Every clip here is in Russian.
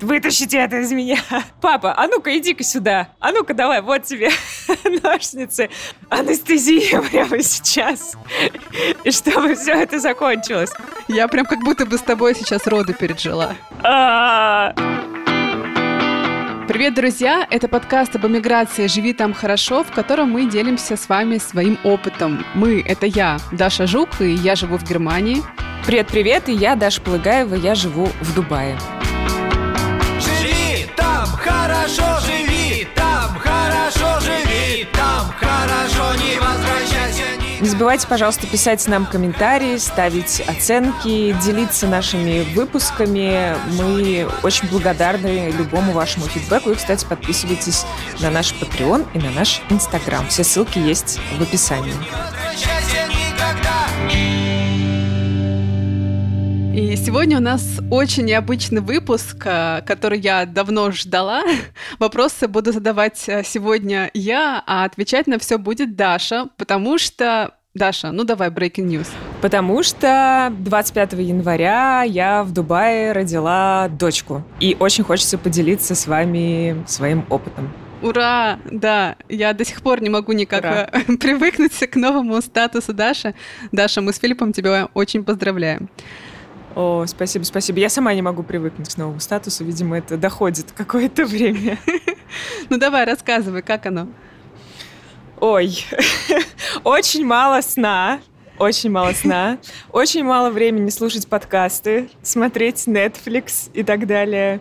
Вытащите это из меня. Папа, а ну-ка, иди-ка сюда. А ну-ка, давай, вот тебе ножницы. Анестезия прямо сейчас. И чтобы все это закончилось. Я прям как будто бы с тобой сейчас роды пережила. А. Привет, друзья! Это подкаст об эмиграции «Живи там хорошо», в котором мы делимся с вами своим опытом. Мы — это я, Даша Жук, и я живу в Германии. Привет-привет, и я Даша Плыгаева, я живу в Дубае. Не забывайте, пожалуйста, писать нам комментарии, ставить оценки, делиться нашими выпусками. Мы очень благодарны любому вашему фидбэку. И, кстати, подписывайтесь на наш Patreon и на наш Instagram. Все ссылки есть в описании. И сегодня у нас очень необычный выпуск, э, который я давно ждала. Вопросы буду задавать э, сегодня я, а отвечать на все будет Даша, потому что Даша, ну давай, breaking news. Потому что 25 января я в Дубае родила дочку. И очень хочется поделиться с вами своим опытом. Ура! Да, я до сих пор не могу никак Ура. Э, привыкнуть к новому статусу Даши. Даша, мы с Филиппом тебя очень поздравляем. О, спасибо, спасибо. Я сама не могу привыкнуть к новому статусу. Видимо, это доходит какое-то время. Ну давай, рассказывай, как оно? Ой, очень мало сна. Очень мало сна, очень мало времени слушать подкасты, смотреть Netflix и так далее.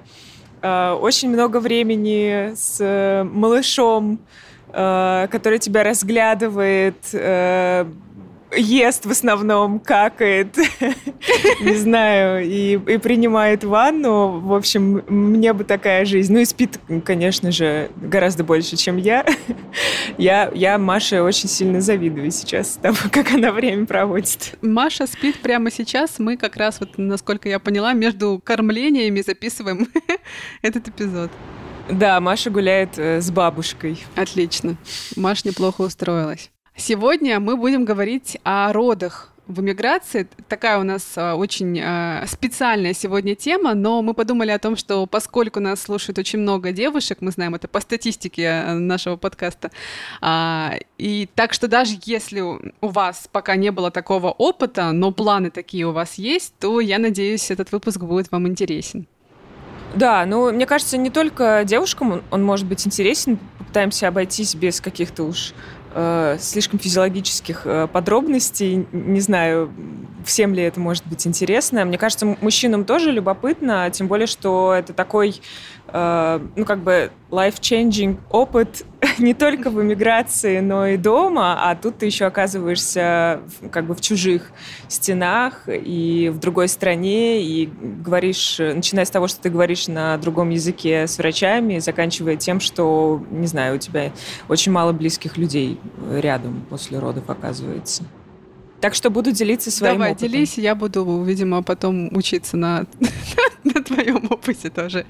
А, очень много времени с малышом, а, который тебя разглядывает, э, ест в основном, какает, не знаю, и, и принимает ванну. В общем, мне бы такая жизнь. Ну и спит, конечно же, гораздо больше, чем я. я, я Маше очень сильно завидую сейчас тому, как она время проводит. Маша спит прямо сейчас. Мы как раз, вот, насколько я поняла, между кормлениями записываем этот эпизод. Да, Маша гуляет э, с бабушкой. Отлично. Маша неплохо устроилась. Сегодня мы будем говорить о родах в эмиграции. Такая у нас а, очень а, специальная сегодня тема, но мы подумали о том, что поскольку нас слушает очень много девушек, мы знаем это по статистике а, нашего подкаста, а, и так что даже если у вас пока не было такого опыта, но планы такие у вас есть, то я надеюсь, этот выпуск будет вам интересен. Да, ну, мне кажется, не только девушкам он может быть интересен. Попытаемся обойтись без каких-то уж э, слишком физиологических э, подробностей. Не знаю, всем ли это может быть интересно. Мне кажется, мужчинам тоже любопытно, тем более, что это такой Э, ну, как бы life-changing опыт не только в эмиграции, но и дома, а тут ты еще оказываешься как бы в чужих стенах и в другой стране, и говоришь, начиная с того, что ты говоришь на другом языке с врачами, заканчивая тем, что, не знаю, у тебя очень мало близких людей рядом после родов оказывается. Так что буду делиться своим Давай, опытом. делись, я буду, видимо, потом учиться на, на твоем опыте тоже.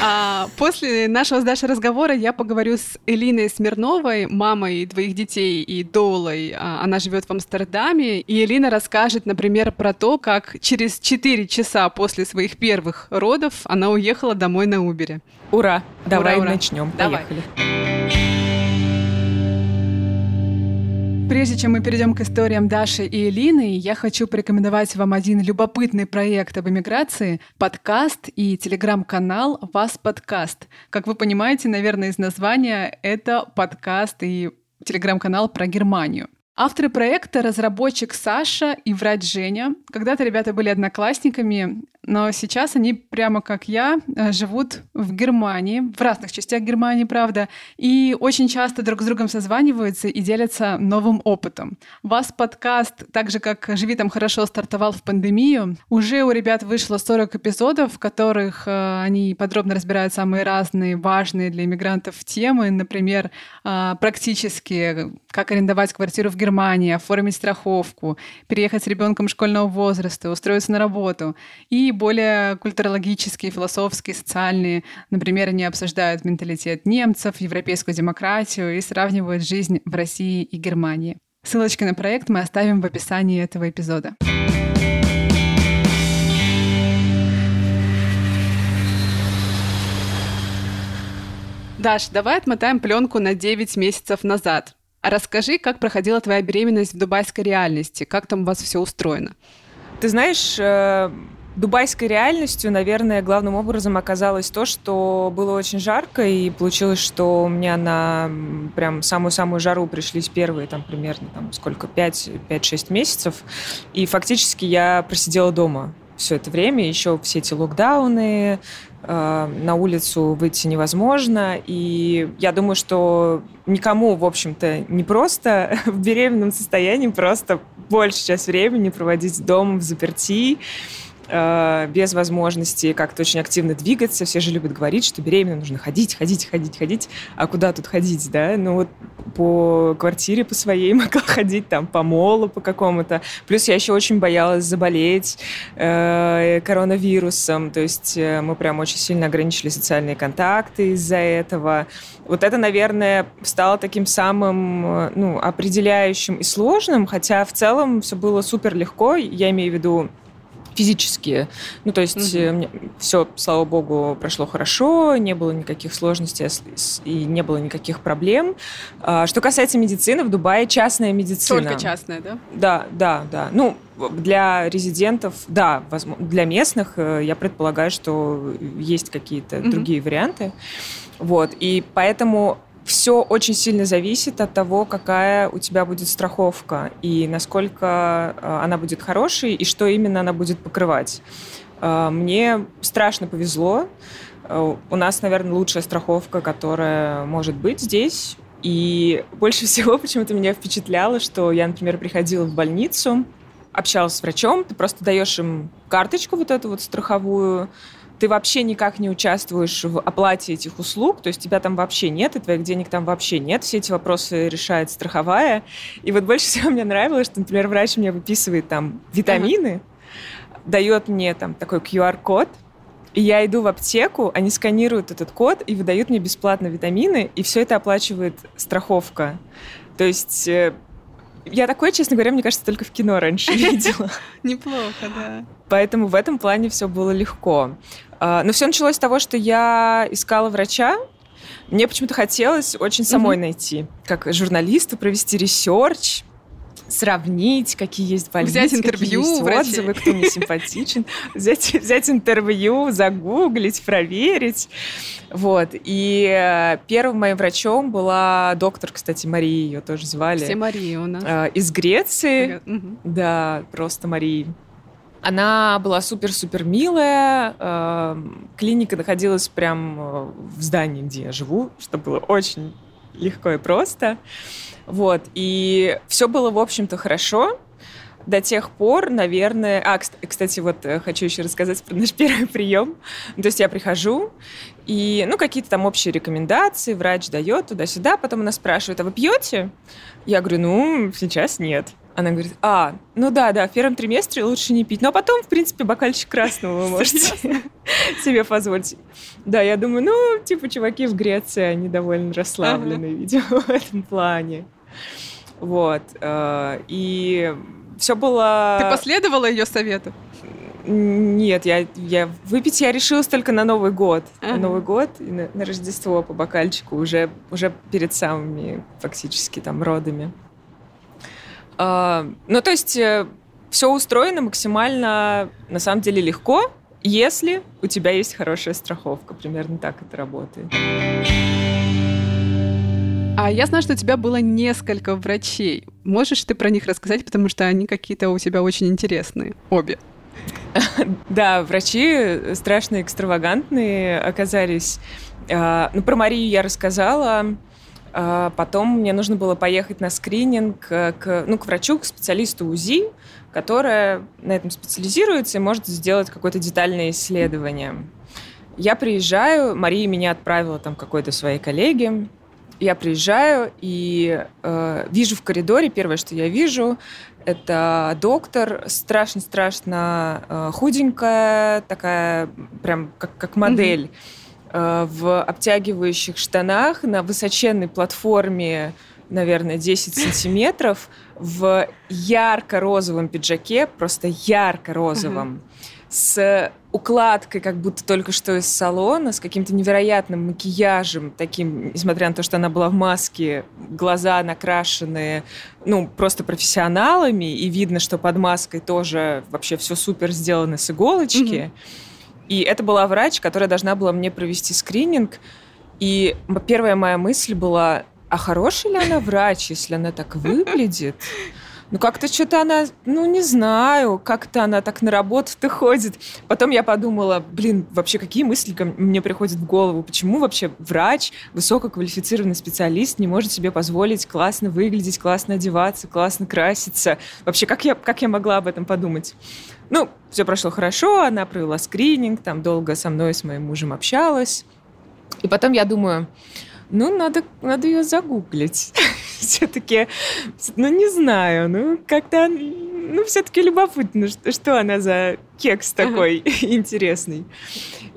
А, после нашего с Дашей разговора я поговорю с Элиной Смирновой, мамой двоих детей и Долой. А, она живет в Амстердаме, и Элина расскажет, например, про то, как через 4 часа после своих первых родов она уехала домой на Убере. Ура! Давай ура, ура. начнем. Давай. Поехали. Прежде чем мы перейдем к историям Даши и Элины, я хочу порекомендовать вам один любопытный проект об эмиграции — подкаст и телеграм-канал «Вас подкаст». Как вы понимаете, наверное, из названия это подкаст и телеграм-канал про Германию. Авторы проекта — разработчик Саша и врач Женя. Когда-то ребята были одноклассниками, но сейчас они, прямо как я, э, живут в Германии, в разных частях Германии, правда, и очень часто друг с другом созваниваются и делятся новым опытом. Вас подкаст, так же как «Живи там хорошо» стартовал в пандемию. Уже у ребят вышло 40 эпизодов, в которых э, они подробно разбирают самые разные, важные для иммигрантов темы, например, э, практически как арендовать квартиру в Германии, оформить страховку, переехать с ребенком школьного возраста, устроиться на работу и более культурологические, философские, социальные. Например, они обсуждают менталитет немцев, европейскую демократию и сравнивают жизнь в России и Германии. Ссылочки на проект мы оставим в описании этого эпизода. Даш, давай отмотаем пленку на 9 месяцев назад. Расскажи, как проходила твоя беременность в дубайской реальности, как там у вас все устроено? Ты знаешь, э, дубайской реальностью, наверное, главным образом оказалось то, что было очень жарко, и получилось, что у меня на прям самую-самую жару пришлись первые, там, примерно, там, сколько, 5-6 месяцев, и фактически я просидела дома все это время, еще все эти локдауны, э, на улицу выйти невозможно, и я думаю, что никому, в общем-то, не просто в беременном состоянии просто больше часть времени проводить дома в заперти, Э, без возможности как-то очень активно двигаться. Все же любят говорить, что беременным нужно ходить, ходить, ходить, ходить. А куда тут ходить, да? Ну вот по квартире по своей могла ходить, там, по молу по какому-то. Плюс я еще очень боялась заболеть э, коронавирусом. То есть э, мы прям очень сильно ограничили социальные контакты из-за этого. Вот это, наверное, стало таким самым э, ну, определяющим и сложным, хотя в целом все было супер легко. Я имею в виду физические. Ну, то есть угу. все, слава богу, прошло хорошо, не было никаких сложностей и не было никаких проблем. А, что касается медицины, в Дубае частная медицина. Только частная, да? Да, да, да. Ну, для резидентов, да, для местных э, я предполагаю, что есть какие-то угу. другие варианты. Вот, и поэтому все очень сильно зависит от того, какая у тебя будет страховка и насколько э, она будет хорошей и что именно она будет покрывать. Э, мне страшно повезло. Э, у нас, наверное, лучшая страховка, которая может быть здесь. И больше всего почему-то меня впечатляло, что я, например, приходила в больницу, общалась с врачом, ты просто даешь им карточку вот эту вот страховую, ты вообще никак не участвуешь в оплате этих услуг, то есть тебя там вообще нет, и твоих денег там вообще нет, все эти вопросы решает страховая. И вот больше всего мне нравилось, что, например, врач мне выписывает там витамины, ага. дает мне там такой QR-код, и я иду в аптеку, они сканируют этот код и выдают мне бесплатно витамины, и все это оплачивает страховка. То есть э, я такое, честно говоря, мне кажется, только в кино раньше видела. Неплохо, да. Поэтому в этом плане все было легко. А, но все началось с того, что я искала врача. Мне почему-то хотелось очень самой найти, как журналисту провести research, сравнить, какие есть больницы, взять интервью, какие есть врачей. отзывы, кто мне симпатичен, взять, взять интервью, загуглить, проверить. Вот. И э, первым моим врачом была доктор, кстати, Мария, ее тоже звали. Все Марии у нас. Э, из Греции. Угу. Да, просто Мария. Она была супер-супер милая. Эм, клиника находилась прям э, в здании, где я живу, что было очень легко и просто. Вот. И все было, в общем-то, хорошо до тех пор, наверное... А, кстати, вот э, хочу еще рассказать про наш первый прием. То есть я прихожу, и, ну, какие-то там общие рекомендации, врач дает туда-сюда, потом она спрашивает, а вы пьете? Я говорю, ну, сейчас нет. Она говорит, а, ну да, да, в первом триместре лучше не пить. Но потом, в принципе, бокальчик красного вы можете себе позволить. Да, я думаю, ну, типа, чуваки в Греции, они довольно расслабленные, видимо, в этом плане. Вот. Э, и все было... Ты последовала ее совету? Нет, я, я выпить я решилась только на Новый год. Ага. На Новый год и на, на Рождество по бокальчику уже, уже перед самыми фактически там родами. А, ну, то есть э, все устроено максимально, на самом деле, легко, если у тебя есть хорошая страховка. Примерно так это работает. А я знаю, что у тебя было несколько врачей. Можешь ты про них рассказать, потому что они какие-то у тебя очень интересные, обе. Да, врачи страшно экстравагантные оказались. А, ну, про Марию я рассказала. А потом мне нужно было поехать на скрининг к, ну, к врачу, к специалисту УЗИ, которая на этом специализируется и может сделать какое-то детальное исследование. Я приезжаю, Мария меня отправила там какой-то своей коллеге. Я приезжаю и э, вижу в коридоре, первое, что я вижу, это доктор, страшно-страшно э, худенькая, такая прям как, как модель. Mm-hmm Э, в обтягивающих штанах на высоченной платформе, наверное, 10 сантиметров, в ярко-розовом пиджаке, просто ярко-розовом. с укладкой, как будто только что из салона, с каким-то невероятным макияжем, таким, несмотря на то, что она была в маске, глаза накрашенные, ну, просто профессионалами, и видно, что под маской тоже вообще все супер сделано с иголочки. Mm-hmm. И это была врач, которая должна была мне провести скрининг. И первая моя мысль была, а хороший ли она врач, если она так выглядит? Ну, как-то что-то она, ну, не знаю, как-то она так на работу-то ходит. Потом я подумала, блин, вообще какие мысли мне приходят в голову? Почему вообще врач, высококвалифицированный специалист не может себе позволить классно выглядеть, классно одеваться, классно краситься? Вообще, как я, как я могла об этом подумать? Ну, все прошло хорошо, она провела скрининг, там долго со мной, с моим мужем общалась. И потом я думаю, ну, надо, надо ее загуглить. все-таки, ну, не знаю, ну, как-то, ну, все-таки любопытно, что, что она за кекс такой интересный.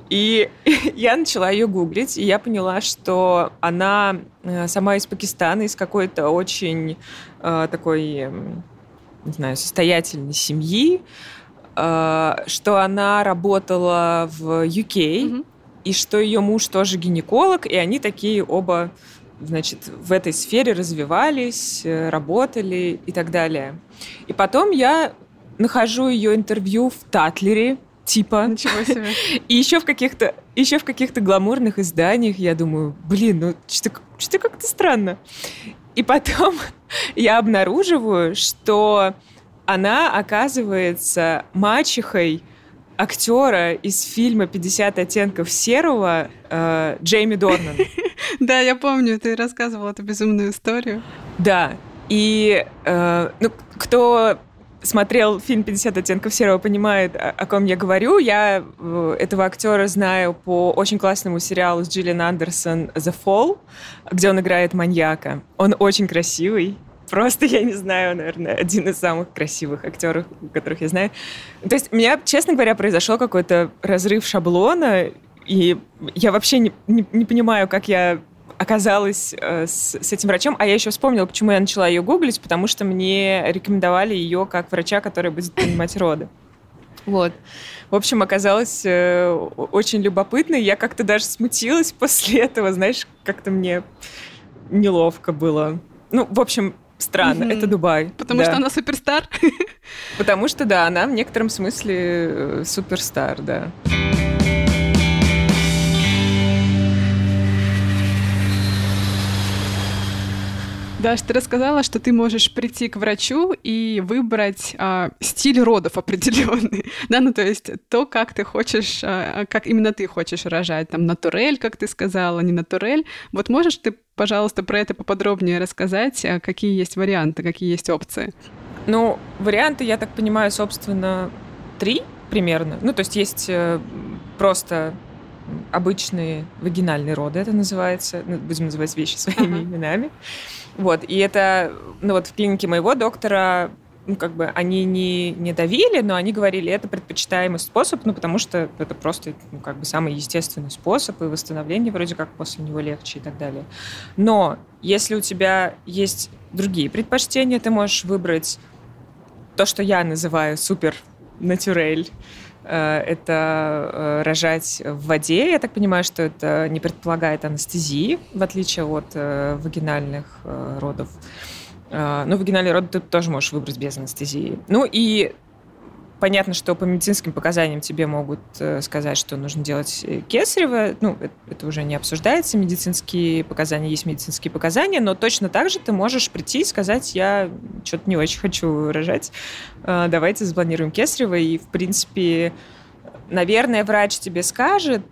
И я начала ее гуглить, и я поняла, что она э, сама из Пакистана, из какой-то очень э, такой, не знаю, состоятельной семьи, что она работала в UK, mm-hmm. и что ее муж тоже гинеколог, и они такие оба значит, в этой сфере развивались, э, работали и так далее. И потом я нахожу ее интервью в Татлере, типа. Ничего себе. И еще в каких-то еще в каких-то гламурных изданиях я думаю, блин, ну что-то, что как-то странно. И потом я обнаруживаю, что она оказывается мачехой актера из фильма «50 оттенков серого» э, Джейми Дорнан. Да, я помню, ты рассказывал эту безумную историю. Да, и э, ну, кто смотрел фильм «50 оттенков серого», понимает, о, о ком я говорю. Я э, этого актера знаю по очень классному сериалу с Джиллиан Андерсон «The Fall», где он играет маньяка. Он очень красивый, просто, я не знаю, наверное, один из самых красивых актеров, которых я знаю. То есть у меня, честно говоря, произошел какой-то разрыв шаблона, и я вообще не, не, не понимаю, как я оказалась э, с, с этим врачом. А я еще вспомнила, почему я начала ее гуглить, потому что мне рекомендовали ее как врача, который будет принимать роды. Вот. В общем, оказалось э, очень любопытно. Я как-то даже смутилась после этого, знаешь, как-то мне неловко было. Ну, в общем, странно. Mm-hmm. Это Дубай. Потому да. что она суперстар. Потому что, да, она в некотором смысле э, суперстар, да. Даш, ты рассказала, что ты можешь прийти к врачу и выбрать а, стиль родов определенный, да, ну то есть то, как ты хочешь, а, как именно ты хочешь рожать, там натурель, как ты сказала, не натурель. Вот можешь ты, пожалуйста, про это поподробнее рассказать, а, какие есть варианты, какие есть опции? Ну, варианты, я так понимаю, собственно, три примерно. Ну, то есть есть э, просто обычные вагинальные роды, это называется, ну, будем называть вещи своими uh-huh. именами. Вот, и это, ну вот в клинике моего доктора ну, как бы они не, не давили, но они говорили, это предпочитаемый способ, ну, потому что это просто, ну, как бы самый естественный способ, и восстановление вроде как после него легче и так далее. Но если у тебя есть другие предпочтения, ты можешь выбрать то, что я называю супер натюрель, это э, рожать в воде. Я так понимаю, что это не предполагает анестезии, в отличие от э, вагинальных родов. Ну, вагинальный род ты тоже можешь выбрать без анестезии. Ну и Понятно, что по медицинским показаниям тебе могут э, сказать, что нужно делать э, кесарево. Ну, это, это уже не обсуждается. Медицинские показания есть медицинские показания, но точно так же ты можешь прийти и сказать, я что-то не очень хочу рожать, э, давайте запланируем кесарево. И, в принципе, наверное, врач тебе скажет,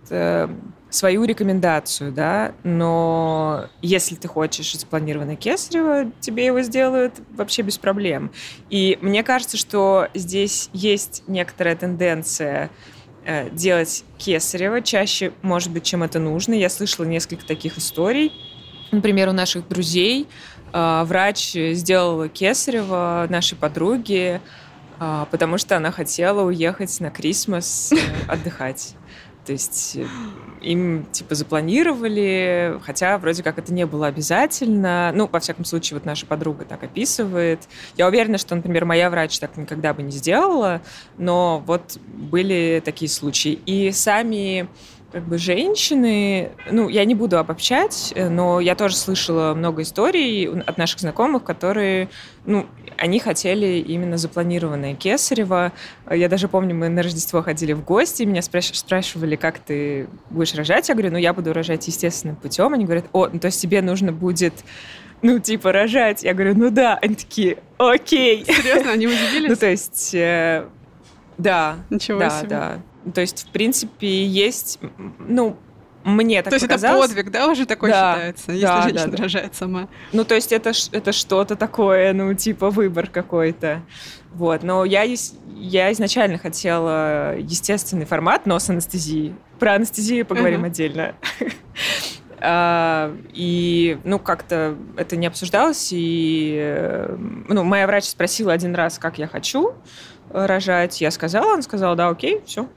свою рекомендацию, да, но если ты хочешь запланированное кесарево, тебе его сделают вообще без проблем. И мне кажется, что здесь есть некоторая тенденция э, делать кесарево чаще, может быть, чем это нужно. Я слышала несколько таких историй. Например, у наших друзей э, врач сделал кесарево нашей подруге, э, потому что она хотела уехать на Крисмас отдыхать. То есть э, им типа запланировали, хотя вроде как это не было обязательно. Ну, во всяком случае, вот наша подруга так описывает. Я уверена, что, например, моя врач так никогда бы не сделала, но вот были такие случаи. И сами как бы женщины, ну, я не буду обобщать, э, но я тоже слышала много историй от наших знакомых, которые, ну, они хотели именно запланированное кесарево. Я даже помню, мы на Рождество ходили в гости, меня спрашивали, как ты будешь рожать. Я говорю, ну, я буду рожать естественным путем. Они говорят, о, ну, то есть тебе нужно будет ну, типа, рожать. Я говорю, ну да. Они такие, окей. Серьезно, они удивились? Ну, то есть, э, да. Ничего да, себе. Да, То есть, в принципе, есть, ну, мне так То есть показалось. это подвиг, да, уже такой Да, считается, если да, женщина да, да. рожает сама. Ну, то есть это, это что-то такое, ну, типа выбор какой-то. Вот. Но я, я изначально хотела естественный формат, но с анестезией. Про анестезию поговорим Мгм. отдельно. А, И, ну, как-то это не обсуждалось. И, э, ну, моя врач спросила один раз, как я хочу рожать. Я сказала, он сказал, да, окей, все.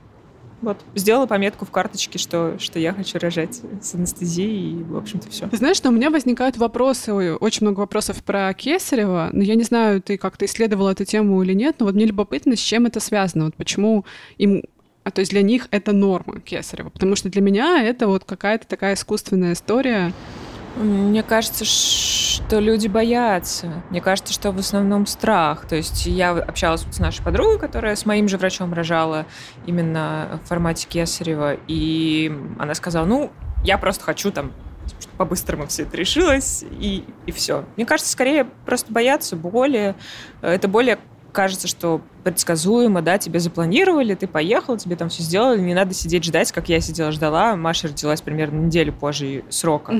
Вот. Сделала пометку в карточке, что, что я хочу рожать с анестезией, и, в общем-то, все. Знаешь, что у меня возникают вопросы, очень много вопросов про Кесарева, но я не знаю, ты как-то исследовала эту тему или нет, но вот мне любопытно, с чем это связано, вот почему им а то есть для них это норма Кесарева, потому что для меня это вот какая-то такая искусственная история. Мне кажется, что люди боятся. Мне кажется, что в основном страх. То есть я общалась с нашей подругой, которая с моим же врачом рожала именно в формате Кесарева, и она сказала, ну, я просто хочу там по-быстрому все это решилось, и, и все. Мне кажется, скорее просто боятся боли. Это более кажется, что предсказуемо, да, тебе запланировали, ты поехал, тебе там все сделали, не надо сидеть ждать, как я сидела, ждала. Маша родилась примерно неделю позже срока.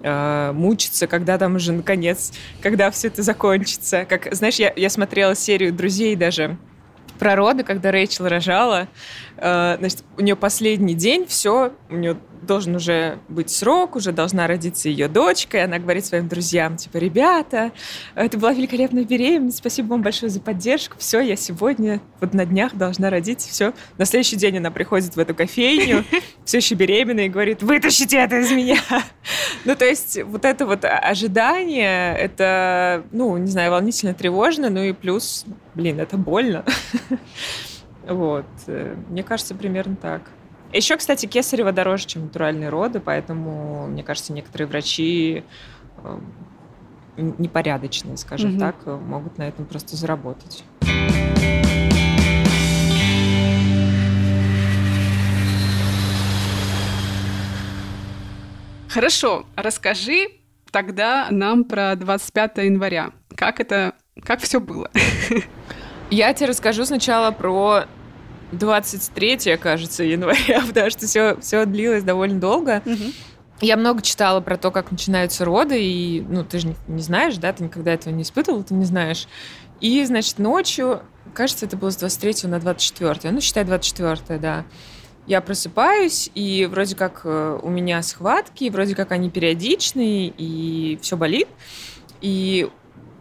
Э, мучиться, когда там уже наконец, когда все это закончится. Как, знаешь, я, я смотрела серию «Друзей» даже про роды, когда Рэйчел рожала. Э, значит, у нее последний день, все, у нее должен уже быть срок, уже должна родиться ее дочка, и она говорит своим друзьям, типа, ребята, это была великолепная беременность, спасибо вам большое за поддержку, все, я сегодня вот на днях должна родить, все. На следующий день она приходит в эту кофейню, все еще беременная, и говорит, вытащите это из меня. Ну, то есть вот это вот ожидание, это, ну, не знаю, волнительно, тревожно, ну и плюс, блин, это больно. Вот. э, Мне кажется, примерно так. Еще, кстати, кесарево дороже, чем натуральные роды, поэтому, мне кажется, некоторые врачи э, н- непорядочные, скажем Мгм. так, могут на этом просто заработать. Хорошо, расскажи тогда нам про 25 января. Как это, как все было? Я тебе расскажу сначала про 23, кажется, января, потому что все, все длилось довольно долго. Я много читала про то, как начинаются роды, и, ну, ты же не, не знаешь, да, ты никогда этого не испытывал, ты не знаешь. И, значит, ночью, кажется, это было с 23 на 24, ну, считай, 24, да. Я просыпаюсь, и вроде как э, у меня схватки, вроде как они периодичные, и все болит. И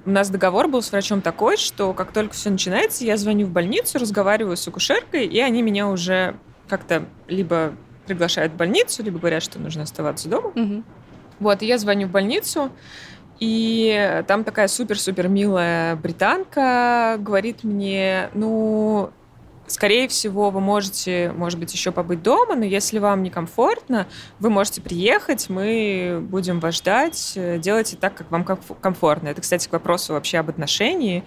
у нас договор был с врачом такой, что как только все начинается, я звоню в больницу, разговариваю с акушеркой, и они меня уже как-то либо приглашают в больницу, либо говорят, что нужно оставаться дома. Вот, и я звоню в больницу, и там такая супер-супер милая британка говорит мне, ну, скорее всего, вы можете, может быть, еще побыть дома, но если вам некомфортно, вы можете приехать, мы будем вас ждать, э, делайте так, как вам комф- комфортно. Это, кстати, к вопросу вообще об отношении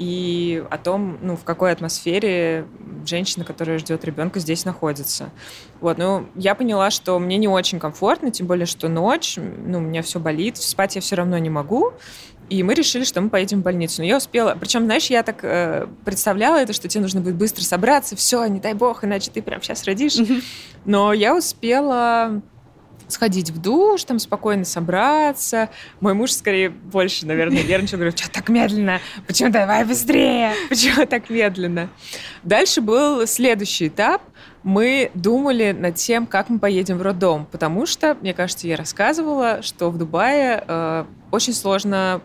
и о том, ну, в какой атмосфере женщина, которая ждет ребенка, здесь находится. Вот, ну, я поняла, что мне не очень комфортно, тем более, что ночь, ну, у меня все болит, спать я все равно не могу. И мы решили, что мы поедем в больницу. Но я успела. Причем, знаешь, я так э, представляла это, что тебе нужно будет быстро собраться, все, не дай бог, иначе ты прям сейчас родишь. Но я успела сходить в душ, там спокойно собраться. Мой муж скорее больше, наверное, нервничал, говорит, что так медленно? Почему давай быстрее? Почему так медленно? Дальше был следующий этап. Мы думали над тем, как мы поедем в роддом, потому что, мне кажется, я рассказывала, что в Дубае э, очень сложно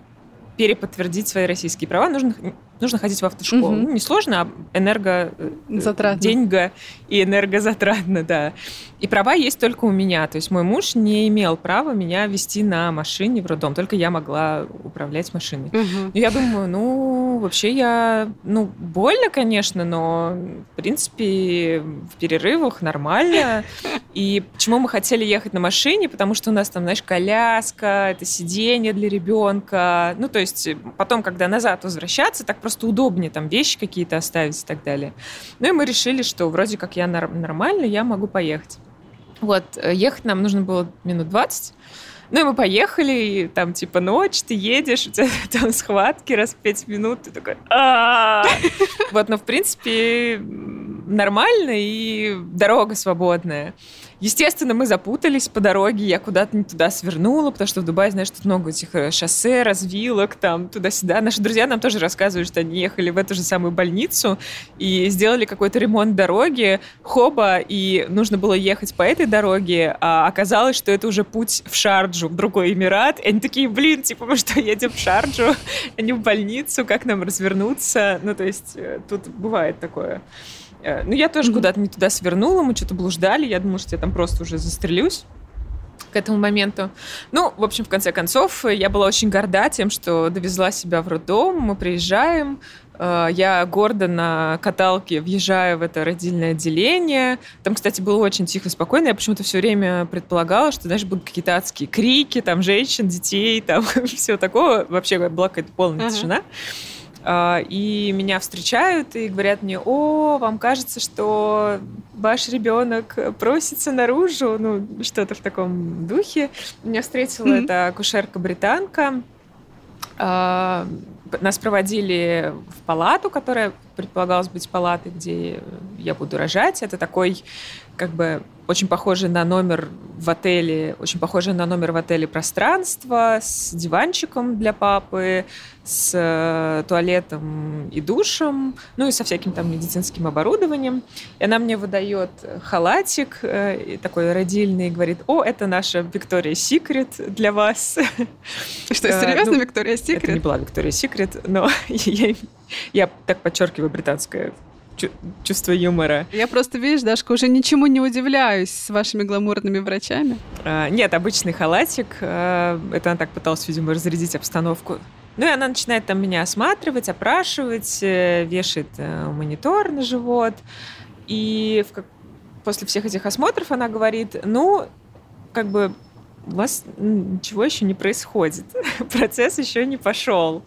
переподтвердить свои российские права. Нужно нужно ходить в автошколу. Мгм. Ну, не сложно, а энерго... э, Затратно. Деньга и энергозатратно, да. И права есть только у меня. То есть мой муж не имел права меня вести на машине в роддом. Только я могла управлять машиной. Ну, я думаю, ну, вообще я... Ну, больно, конечно, но, в принципе, в перерывах нормально. И почему мы хотели ехать на машине? Потому что у нас там, знаешь, коляска, это сиденье для ребенка. Ну, то есть потом, когда назад возвращаться, так просто удобнее там вещи какие-то оставить и так далее. Ну, и мы решили, что вроде как я нормально, я могу поехать. Вот, э, ехать нам нужно было минут 20. Ну и мы поехали, и там типа ночь, ты едешь, у тебя там схватки раз в пять минут, ты такой. Вот, но в принципе нормально и дорога свободная. Естественно, мы запутались по дороге, я куда-то не туда свернула, потому что в Дубае, знаешь, тут много этих э, шоссе, развилок, там туда-сюда. Наши друзья нам тоже рассказывают, что они ехали в эту же самую больницу и сделали какой-то ремонт дороги, хоба, и нужно было ехать по этой дороге, а оказалось, что это уже путь в Шарджу, в другой Эмират. И они такие, блин, типа, мы что, едем в Шарджу, а не в больницу, как нам развернуться? Ну, то есть э, тут бывает такое. Э, Ну, я тоже куда-то не туда свернула, мы что-то блуждали, я думала, что я там просто уже застрелюсь к этому моменту. Ну, в общем, в конце концов, я была очень горда тем, что довезла себя в роддом, мы приезжаем, э, я гордо на каталке въезжаю в это родильное отделение. Там, кстати, было очень тихо, спокойно. Я почему-то все время предполагала, что, знаешь, будут какие-то адские крики, там, женщин, детей, там, все такого. Вообще была какая-то полная Ага. тишина. А, И меня встречают и говорят мне, о, вам кажется, что ваш ребенок просится наружу, ну, что-то в таком духе. Меня встретила Мгм. эта акушерка-британка. А, Нас проводили в палату, которая предполагалась быть палатой, где я буду рожать. Это такой, как бы, очень похоже на номер в отеле, очень похоже на номер в отеле пространство с диванчиком для папы, с э, туалетом и душем, ну и со всяким там медицинским оборудованием. И она мне выдает халатик э, такой родильный и говорит, о, это наша Виктория Секрет для вас. Что, Э, серьезно, ну, Виктория Это не Секрет? была Виктория Секрет, но я, я так подчеркиваю британское чу- чувство юмора. Я просто, видишь, Дашка, уже ничему не удивляюсь с вашими гламурными врачами. А, Нет, обычный халатик. а, Это она так пыталась, видимо, разрядить обстановку. Ну и она начинает там меня осматривать, опрашивать, э, вешает э, монитор на живот. И в после всех этих осмотров она говорит, ну, как бы у вас ничего еще не происходит. Процесс еще не пошел.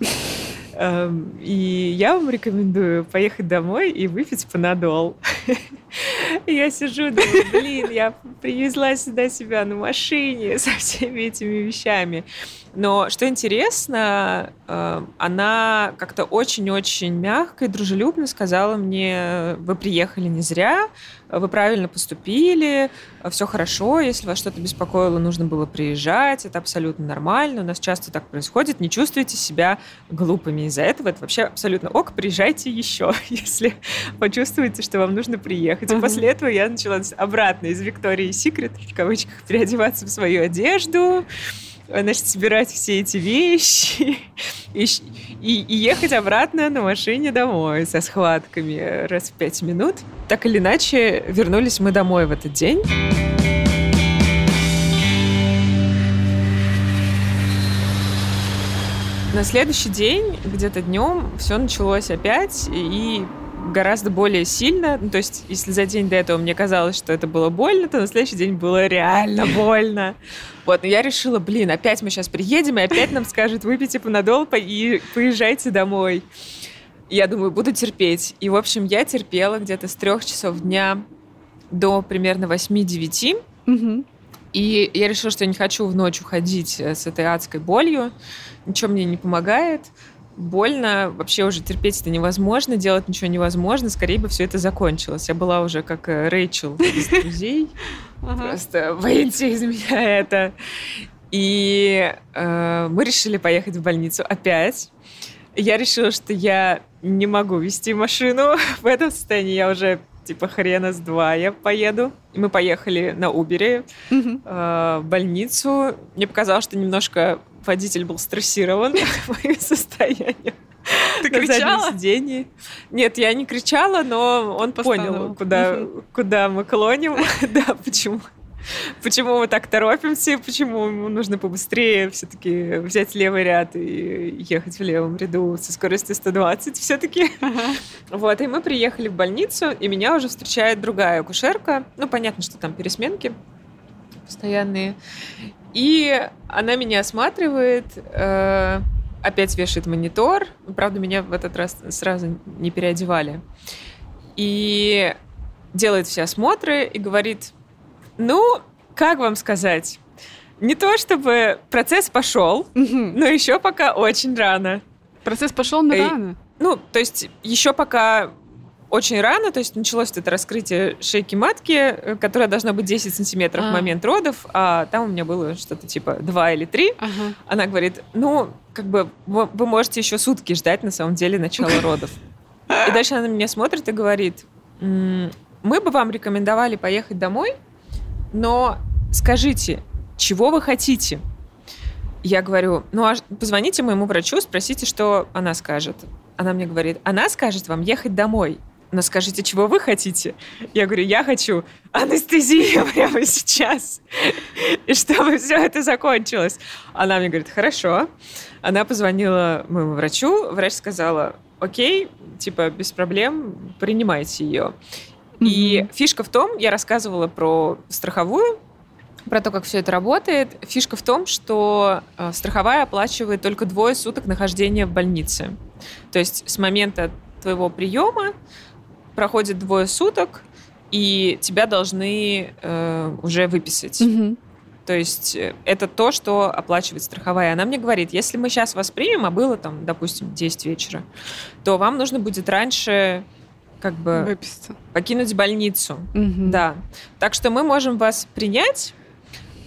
Эм, И я вам рекомендую поехать домой и выпить панадол. Я сижу, думаю, блин, я привезла сюда себя на машине со всеми этими вещами. Но что интересно, э, она как-то очень-очень мягко и дружелюбно сказала мне, вы приехали не зря, вы правильно поступили, все хорошо, если вас что-то беспокоило, нужно было приезжать, это абсолютно нормально, у нас часто так происходит, не чувствуйте себя глупыми из-за этого, это вообще абсолютно ок, приезжайте еще, если почувствуете, что вам нужно приехать. Мгм. после этого я начала обратно из Виктории Секрет, в кавычках, переодеваться в свою одежду, значит, собирать все эти вещи и, и- и ехать обратно на машине домой со схватками раз в пять минут. Так или иначе, вернулись мы домой в этот день. На следующий день, где-то днем, все началось опять, и гораздо более сильно. Ну, то есть, если за день до этого мне казалось, что это было больно, то на следующий день было реально больно. Вот, но я решила, блин, опять мы сейчас приедем, и опять нам скажут, выпейте панадол и поезжайте домой. Я думаю, буду терпеть. И, в общем, я терпела где-то с трех часов дня до примерно 8-9. Мгм. И я решила, что я не хочу в ночь уходить э, с этой адской болью. Ничего мне не помогает. Больно, вообще уже терпеть это невозможно, делать ничего невозможно. Скорее бы все это закончилось. Я была уже как э, Рэйчел из друзей. Просто выйти из меня это. И э, мы решили поехать в больницу опять. Я решила, что я не могу вести машину в этом состоянии. Я уже типа хрена с два я поеду. И мы поехали на Убере э, в больницу. Мне показалось, что немножко водитель был стрессирован моим состоянием. Ты на заднем кричала? сиденье. Нет, я не кричала, но он Постановал. понял, куда, куда мы клоним. да, почему. Почему мы так торопимся, почему ему нужно побыстрее все-таки взять левый ряд и ехать в левом ряду со скоростью 120 все-таки. Вот, и мы приехали в больницу, и меня уже встречает другая акушерка. Ну, понятно, что там пересменки постоянные. И она меня осматривает, э, опять вешает монитор. Правда, меня в этот раз сразу не переодевали. И делает все осмотры и говорит, ну, как вам сказать, не то чтобы процесс пошел, но еще пока очень рано. Процесс пошел на Эй. рано. Ну, то есть еще пока очень рано, то есть началось это раскрытие шейки матки, э, которое должно быть 10 сантиметров А. в момент родов, а там у меня было что-то типа 2 или 3. Ага. Она говорит, ну, как бы вы, можете еще сутки ждать на самом деле начала родов. И дальше она на меня смотрит и говорит, «М, мы бы вам рекомендовали поехать домой, но скажите, чего вы хотите? Я говорю, ну, а позвоните моему врачу, спросите, что она скажет. Она мне говорит, она скажет вам ехать домой. Но скажите, чего вы хотите? Я говорю, я хочу анестезию прямо сейчас. И чтобы все это закончилось. Она мне говорит, хорошо. Она позвонила моему врачу. Врач сказала, окей, типа, без проблем, принимайте ее. И фишка в том, я рассказывала про страховую, про то, как все это работает. Фишка в том, что э, страховая оплачивает только двое суток нахождения в больнице. То есть с момента твоего приема проходит двое суток, и тебя должны э, уже выписать. Мгм. То есть э, это то, что оплачивает страховая. Она мне говорит, если мы сейчас вас примем, а было там, допустим, 10 вечера, то вам нужно будет раньше как бы Выписаться. покинуть больницу. Мгм. Да. Так что мы можем вас принять,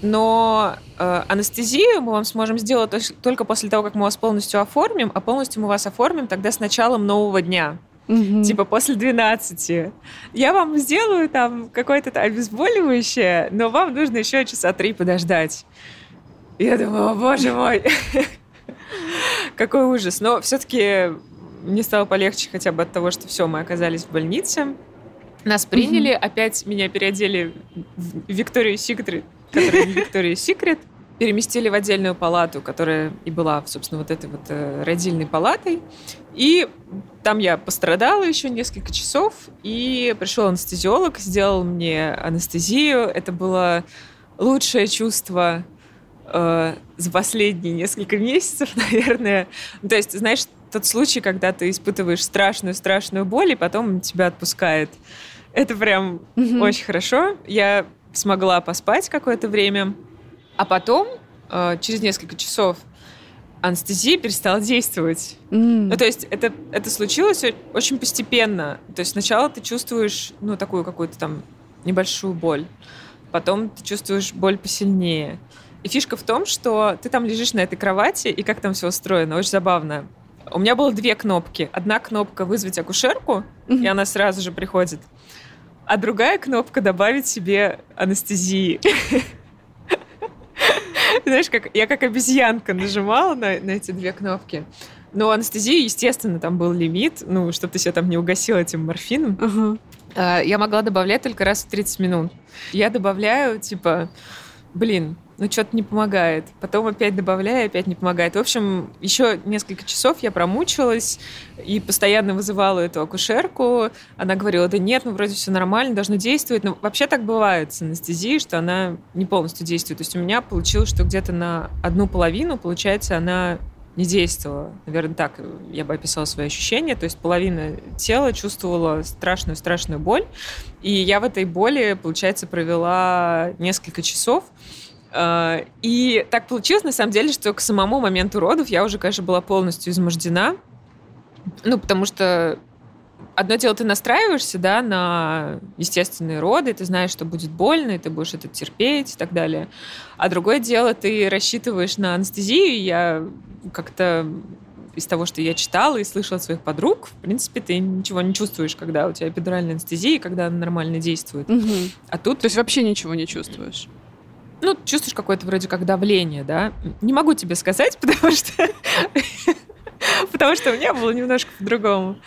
но э, анестезию мы вам сможем сделать только после того, как мы вас полностью оформим, а полностью мы вас оформим тогда с началом нового дня. Мгм. Типа после 12. Я вам сделаю там какое-то обезболивающее, но вам нужно еще часа три подождать. Я думаю, о боже мой, какой ужас. Но все-таки мне стало полегче хотя бы от того, что все, мы оказались в больнице. Нас приняли, опять меня переодели в Викторию Секрет, которая не Виктория Секрет, переместили в отдельную палату, которая и была, собственно, вот этой вот э, родильной палатой. И там я пострадала еще несколько часов, и пришел анестезиолог, сделал мне анестезию. Это было лучшее чувство э, за последние несколько месяцев, наверное. Ну, То есть, знаешь, тот случай, когда ты испытываешь страшную-страшную боль, и потом тебя отпускает. Это прям Мгм. очень хорошо. Я смогла поспать какое-то время, а потом, э, через несколько часов, анестезия перестала действовать. М. Ну, то есть это, это случилось очень постепенно. То есть сначала ты чувствуешь, ну, такую какую-то там небольшую боль. Потом ты чувствуешь боль посильнее. И фишка в том, что ты там лежишь на этой кровати, и как там все устроено, очень забавно. У меня было две кнопки. Одна кнопка «вызвать акушерку», и она сразу же приходит. А другая кнопка «добавить себе анестезии». Знаешь, как я как обезьянка нажимала на, на эти две кнопки. Но анестезии, естественно, там был лимит, ну, чтобы ты себя там не угасил этим морфином. А, Я могла добавлять только раз в 30 минут. Я добавляю, типа, блин, ну что-то не помогает. Потом опять добавляю, опять не помогает. В общем, еще несколько часов я промучилась и постоянно вызывала эту акушерку. Она говорила, да нет, ну вроде все нормально, должно действовать. Но вообще так бывает с анестезией, что она не полностью действует. То есть у меня получилось, что где-то на одну половину, получается, она не действовала. Наверное, так я бы описала свои ощущения. То есть половина тела чувствовала страшную-страшную боль. И я в этой боли, получается, провела несколько часов. Э, И так получилось, на самом деле, что к самому моменту родов я уже, конечно, была полностью измождена. Ну, потому что одно дело, ты настраиваешься, да, на естественные роды, ты знаешь, что будет больно, и ты будешь это терпеть и так далее. А другое дело, ты рассчитываешь на анестезию. Я как-то из того, что я читала и слышала от своих подруг, в принципе, ты ничего не чувствуешь, когда у тебя эпидуральная анестезия, когда она нормально действует. Мгм. А тут То есть вообще ничего не чувствуешь? Ну, чувствуешь какое-то вроде как давление, да? Не могу тебе сказать, потому что Потому что у меня было немножко по-другому.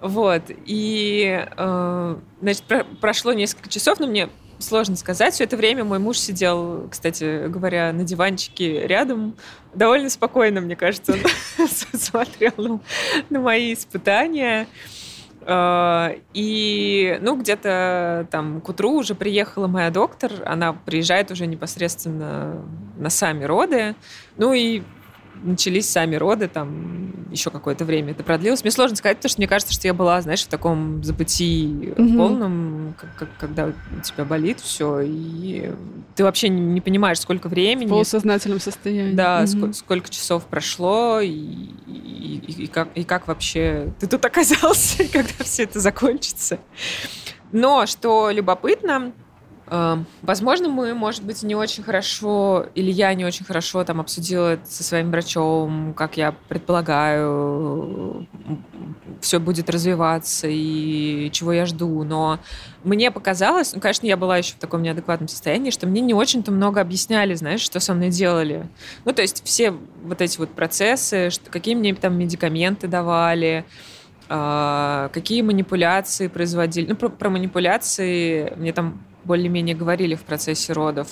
Вот. И, э, значит, прошло несколько часов, но мне сложно сказать. Все это время мой муж сидел, кстати говоря, на диванчике рядом. Довольно спокойно, мне кажется, он смотрел на мои испытания. Э, и, ну, где-то там к утру уже приехала моя доктор, она приезжает уже непосредственно на сами роды. Ну и начались сами роды, там еще какое-то время это продлилось. Мне сложно сказать, потому что мне кажется, что я была, знаешь, в таком забытии mm-hmm. полном, как, как, когда у тебя болит все, и ты вообще не, не понимаешь, сколько времени. В полусознательном состоянии. Да, mm-hmm. сколько, сколько часов прошло, и, и, и, и, как, и как вообще ты тут оказался, когда все это закончится. Но, что любопытно, возможно, мы, может быть, не очень хорошо, или я не очень хорошо там обсудила это со своим врачом, как я предполагаю, все будет развиваться и чего я жду. Но мне показалось, ну, конечно, я была еще в таком неадекватном состоянии, что мне не очень-то много объясняли, знаешь, что со мной делали. Ну, то есть все вот эти вот процессы, что, какие мне там медикаменты давали, э, какие манипуляции производили. Ну, про, про манипуляции мне там более-менее говорили в процессе родов.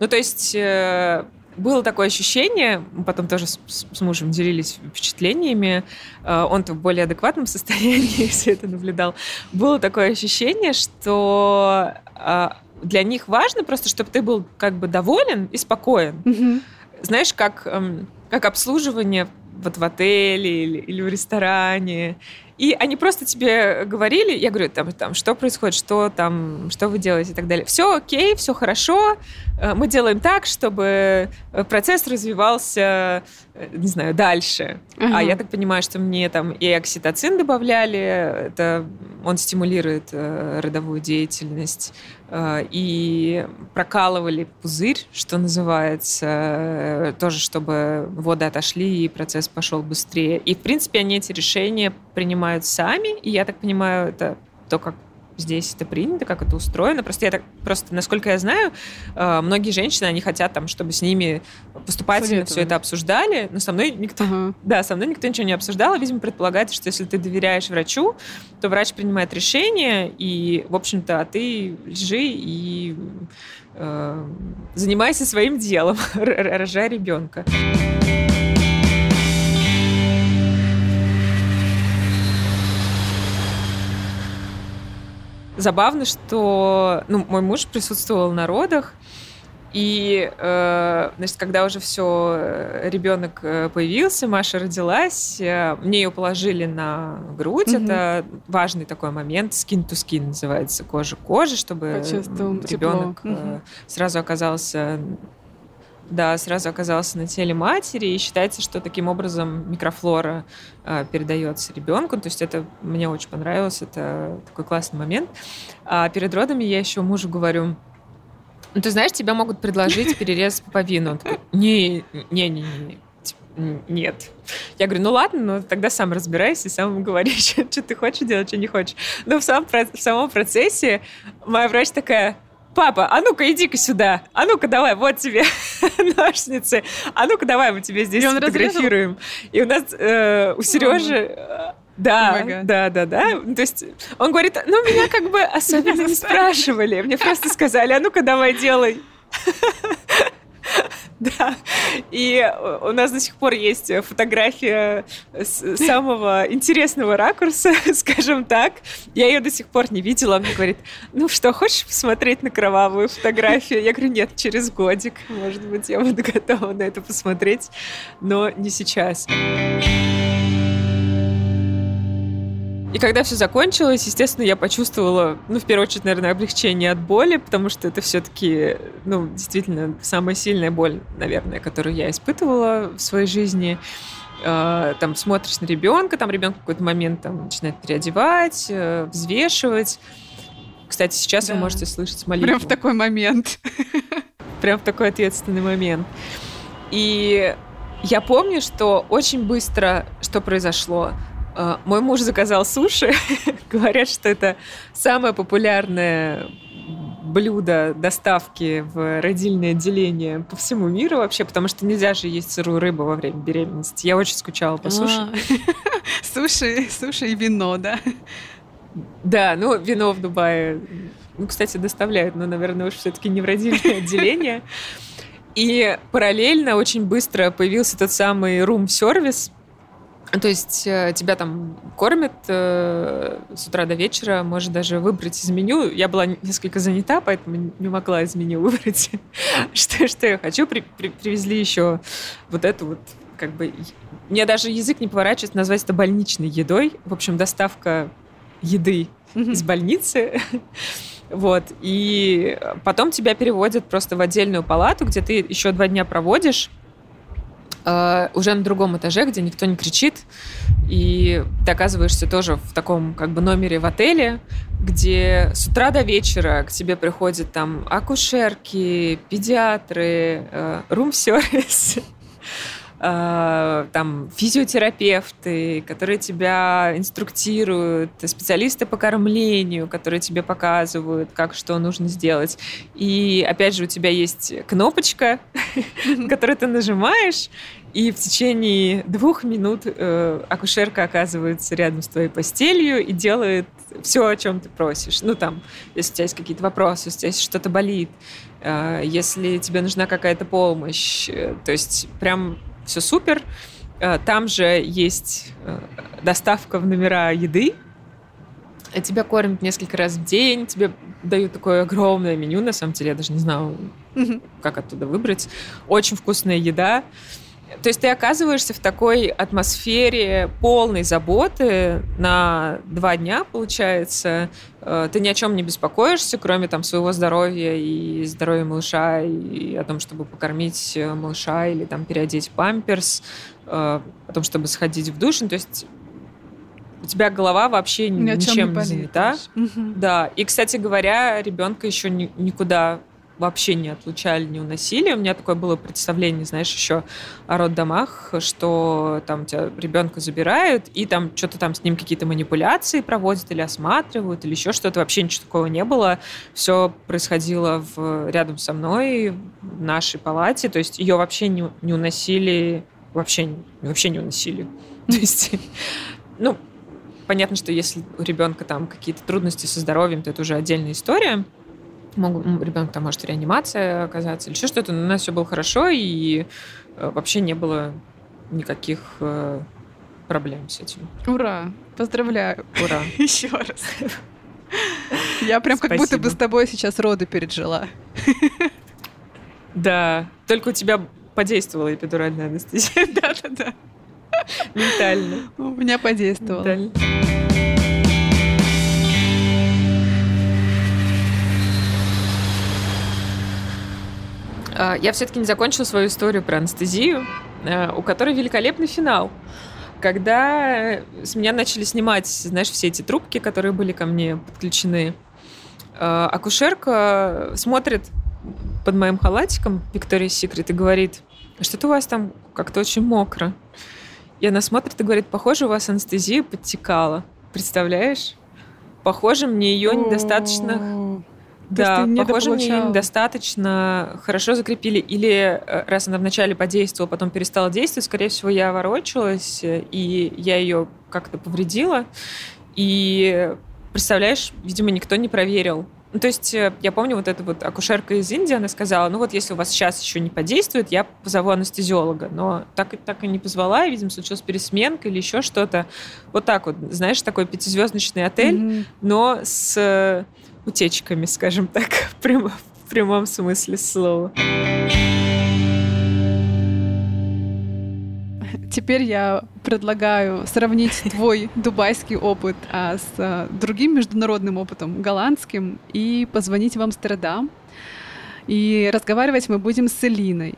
Ну, то есть э, было такое ощущение, мы потом тоже с, с мужем делились впечатлениями, э, он-то в более адекватном состоянии все это наблюдал. Было такое ощущение, что э, для них важно просто, чтобы ты был как бы доволен и спокоен. Mm-hmm. Знаешь, как, э, как обслуживание вот в отеле или, или в ресторане. И они просто тебе говорили, я говорю, там, там, что происходит, что там, что вы делаете и так далее. Все окей, все хорошо, э, мы делаем так, чтобы э, процесс развивался, э, не знаю, дальше. Uh-huh. А я так понимаю, что мне там и окситоцин добавляли, это он стимулирует родовую деятельность, и прокалывали пузырь, что называется, тоже чтобы воды отошли и процесс пошел быстрее. И, в принципе, они эти решения принимают сами, и я так понимаю, это то, как здесь это принято, как это устроено. Просто я так, просто, насколько я знаю, э, многие женщины, они хотят там, чтобы с ними поступательно все это обсуждали, но со мной никто, uh-huh. да, со мной никто ничего не обсуждал. И, видимо, предполагается, что если ты доверяешь врачу, то врач принимает решение, и, в общем-то, а ты лежи и э, занимайся своим делом, рожай ребенка. Забавно, что ну, мой муж присутствовал на родах, и, э, значит, когда уже все, э, ребенок э, появился, Маша родилась, э, мне ее положили на грудь. Mm-hmm. Это важный такой момент, skin to skin называется, кожа к коже, чтобы ребенок mm-hmm. сразу оказался да, сразу оказался на теле матери, и считается, что таким образом микрофлора э, передается ребенку. То есть это мне очень понравилось, это такой классный момент. А перед родами я еще мужу говорю, ну ты знаешь, тебя могут предложить перерезать пуповину. Он не, не, не, не, нет. Я говорю, ну ладно, ну тогда сам разбирайся, сам говори, что, что ты хочешь делать, что не хочешь. Но в самом, в самом процессе моя врач такая, папа, а ну-ка иди-ка сюда, а ну-ка давай, вот тебе ножницы, а ну-ка давай мы тебе здесь фотографируем. И у нас э, у Сережи... Э, да, oh да, да, да. То есть он говорит, ну меня как бы особенно не спрашивали, мне просто сказали, а ну-ка давай делай. Да. И у нас до сих пор есть фотография самого интересного ракурса, скажем так. Я ее до сих пор не видела. Он мне говорит, ну что, хочешь посмотреть на кровавую фотографию? Я говорю, нет, через годик. Может быть, я буду готова на это посмотреть, но не сейчас. И когда все закончилось, естественно, я почувствовала, ну, в первую очередь, наверное, облегчение от боли, потому что это все-таки, ну, действительно, самая сильная боль, наверное, которую я испытывала в своей жизни. А, там смотришь на ребенка, там ребенок в какой-то момент там начинает переодевать, э, взвешивать. Кстати, сейчас да. вы можете слышать молитву. Прям в такой момент. Прям в такой ответственный момент. И я помню, что очень быстро что произошло. А, мой муж заказал суши. Говорят, что это самое популярное блюда доставки в родильное отделение по всему миру вообще, потому что нельзя же есть сырую рыбу во время беременности. Я очень скучала по суши. А. Суши, суши и вино, да? Да, ну вино в Дубае, ну, кстати, доставляют, но, наверное, уж все-таки не в родильное отделение. И параллельно очень быстро появился тот самый рум-сервис, то есть э, тебя там кормят э, с утра до вечера, можешь даже выбрать из меню. Я была несколько занята, поэтому не могла из меню выбрать, что, что я хочу. При, при, привезли еще вот эту вот как бы... Мне даже язык не поворачивается назвать это больничной едой. В общем, доставка еды из больницы. Вот. И потом тебя переводят просто в отдельную палату, где ты еще два дня проводишь Uh, уже на другом этаже, где никто не кричит, и ты оказываешься тоже в таком как бы номере в отеле, где с утра до вечера к тебе приходят там акушерки, педиатры, рум-сервис, uh, Э, там физиотерапевты, которые тебя инструктируют, специалисты по кормлению, которые тебе показывают, как что нужно сделать. И опять же у тебя есть кнопочка, которую ты нажимаешь, и в течение двух минут э, акушерка оказывается рядом с твоей постелью и делает все, о чем ты просишь. Ну, там, если у тебя есть какие-то вопросы, если у тебя есть что-то болит, э, если тебе нужна какая-то помощь. Э, то есть прям все супер. Э, там же есть э, доставка в номера еды. Тебя кормят несколько раз в день, тебе дают такое огромное меню, на самом деле, я даже не знаю, как оттуда выбрать. Очень вкусная еда. То есть ты оказываешься в такой атмосфере полной заботы на два дня, получается. Э, ты ни о чем не беспокоишься, кроме там своего здоровья и здоровья малыша, и о том, чтобы покормить э, малыша или там переодеть памперс, э, о том, чтобы сходить в душ. Ну, то есть у тебя голова вообще ни ничем не, не занята. Угу. Да. И, кстати говоря, ребенка еще ни, никуда вообще не отлучали, не уносили. У меня такое было представление, знаешь, еще о роддомах, что там тебя ребенка забирают, и там что-то там с ним какие-то манипуляции проводят или осматривают, или еще что-то. Вообще ничего такого не было. Все происходило в, рядом со мной, в нашей палате. То есть ее вообще не, не уносили, вообще, вообще не уносили. То есть, ну, понятно, что если у ребенка там какие-то трудности со здоровьем, то это уже отдельная история ребенок там может реанимация оказаться или еще что-то, но у нас все было хорошо, и э, вообще не было никаких э, проблем с этим. Ура! Поздравляю! Ура! Еще раз. Я прям как будто бы с тобой сейчас роды пережила. Да, только у тебя подействовала эпидуральная анестезия. Да-да-да. Ментально. У меня подействовала. Ментально. Я все-таки не закончила свою историю про анестезию, а, у которой великолепный финал. Когда с меня начали снимать, знаешь, все эти трубки, которые были ко мне подключены, а, акушерка смотрит под моим халатиком Виктория Секрет и говорит, что-то у вас там как-то очень мокро. И она смотрит и говорит, похоже, у вас анестезия подтекала. Представляешь? Похоже, мне ее недостаточно да, похоже, мне ее недостаточно хорошо закрепили. Или э, раз она вначале подействовала, потом перестала действовать, скорее всего, я ворочалась, э, и я ее как-то повредила. И, представляешь, видимо, никто не проверил. Ну, то есть э, я помню вот эта вот акушерка из Индии, она сказала, ну вот если у вас сейчас еще не подействует, я позову анестезиолога. Но так, так и не позвала, и, видимо, случилась пересменка или еще что-то. Вот так вот, знаешь, такой пятизвездочный отель, mm-hmm. но с утечками, скажем так, в, прям, в прямом смысле слова. Теперь я предлагаю сравнить твой дубайский опыт а, с а, другим международным опытом, голландским, и позвонить в Амстердам. И разговаривать мы будем с Элиной.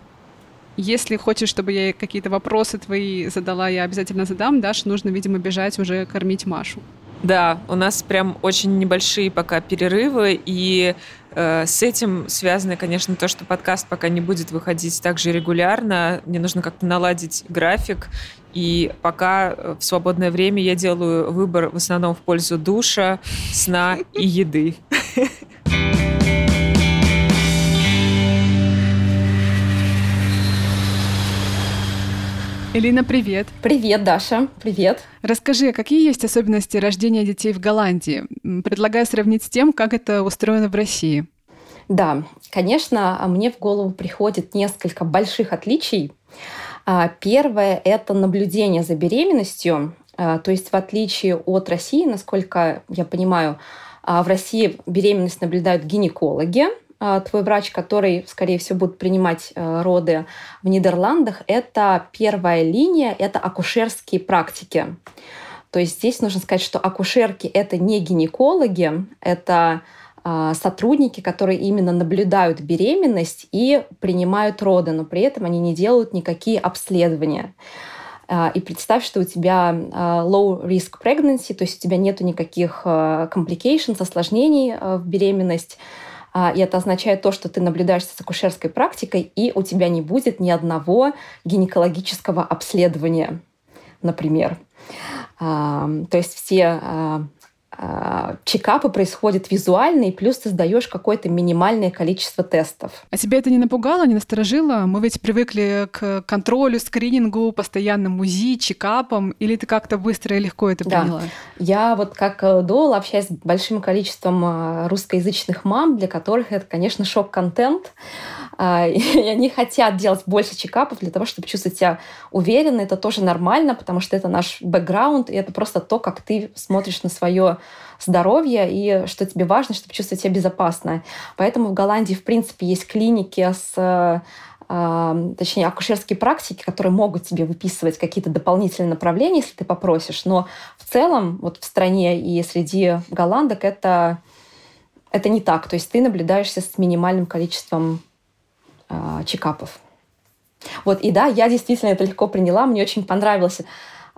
Если хочешь, чтобы я какие-то вопросы твои задала, я обязательно задам. Даш, нужно, видимо, бежать уже кормить Машу. Да, у нас прям очень небольшие пока перерывы, и э, с этим связано, конечно, то, что подкаст пока не будет выходить так же регулярно. Мне нужно как-то наладить график, и пока э, в свободное время я делаю выбор в основном в пользу душа, сна и еды. Элина, привет. Привет, Даша. Привет. Расскажи, какие есть особенности рождения детей в Голландии? Предлагаю сравнить с тем, как это устроено в России. Да, конечно, мне в голову приходит несколько больших отличий. А, первое – это наблюдение за беременностью. А, то есть в отличие от России, насколько я понимаю, а, в России беременность наблюдают гинекологи, а, твой врач, который, скорее всего, будет принимать э, роды в Нидерландах, это первая линия, это акушерские практики. То есть здесь нужно сказать, что акушерки — это не гинекологи, это а, сотрудники, которые именно наблюдают беременность и принимают роды, но при этом они не делают никакие обследования. А, и представь, что у тебя low risk pregnancy, то есть у тебя нет никаких complications, осложнений в беременность, а, и это означает то, что ты наблюдаешь с акушерской практикой, и у тебя не будет ни одного гинекологического обследования, например. А, то есть все а, а, чекапы происходят визуально, и плюс ты сдаешь какое-то минимальное количество тестов. А тебя это не напугало, не насторожило? Мы ведь привыкли к контролю, скринингу, постоянным УЗИ, чекапам, или ты как-то быстро и легко это приняла? Да. Я вот как э, Дол общаюсь с большим количеством э, русскоязычных мам, для которых это, конечно, шок-контент. А, и они хотят делать больше чекапов для того, чтобы чувствовать себя уверенно. Это тоже нормально, потому что это наш бэкграунд, и это просто то, как ты смотришь на свое здоровье и что тебе важно, чтобы чувствовать себя безопасно. Поэтому в Голландии, в принципе, есть клиники с а, точнее, акушерские практики, которые могут тебе выписывать какие-то дополнительные направления, если ты попросишь. Но в целом вот в стране и среди голландок это, это не так. То есть ты наблюдаешься с минимальным количеством э, чекапов. Вот, и да, я действительно это легко приняла. Мне очень понравилось,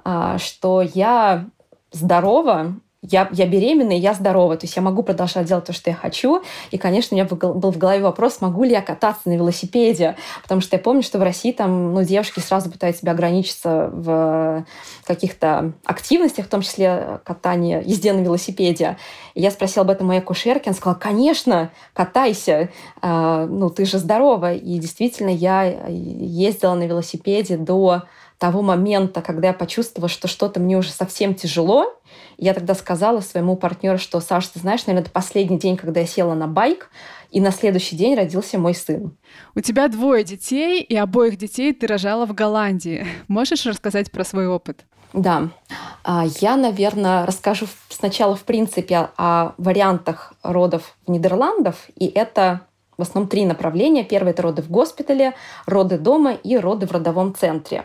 э, что я здорова, я, я беременна, и я здорова, то есть я могу продолжать делать то, что я хочу. И, конечно, у меня был в голове вопрос, могу ли я кататься на велосипеде, потому что я помню, что в России там ну, девушки сразу пытаются себя ограничиться в каких-то активностях, в том числе катание, езде на велосипеде. И я спросила об этом моей акушерке, она сказала, конечно, катайся, а, ну ты же здорова. И действительно, я ездила на велосипеде до того момента, когда я почувствовала, что что-то мне уже совсем тяжело, я тогда сказала своему партнеру, что, Саша, ты знаешь, наверное, это последний день, когда я села на байк, и на следующий день родился мой сын. У тебя двое детей, и обоих детей ты рожала в Голландии. Можешь рассказать про свой опыт? Да. А, я, наверное, расскажу сначала, в принципе, о вариантах родов в Нидерландах, и это в основном три направления. Первое – это роды в госпитале, роды дома и роды в родовом центре.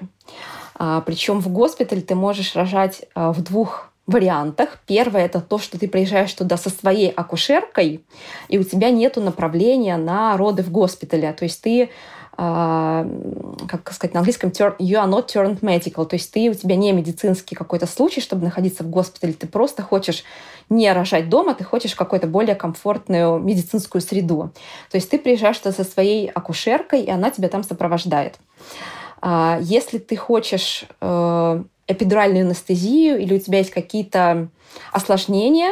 А, Причем в госпитале ты можешь рожать а, в двух вариантах. Первое – это то, что ты приезжаешь туда со своей акушеркой, и у тебя нет направления на роды в госпитале. То есть ты Uh, как сказать на английском, you are not turned medical, то есть ты, у тебя не медицинский какой-то случай, чтобы находиться в госпитале, ты просто хочешь не рожать дома, ты хочешь какую-то более комфортную медицинскую среду. То есть ты приезжаешь туда со своей акушеркой, и она тебя там сопровождает. Uh, если ты хочешь uh, эпидуральную анестезию или у тебя есть какие-то осложнения,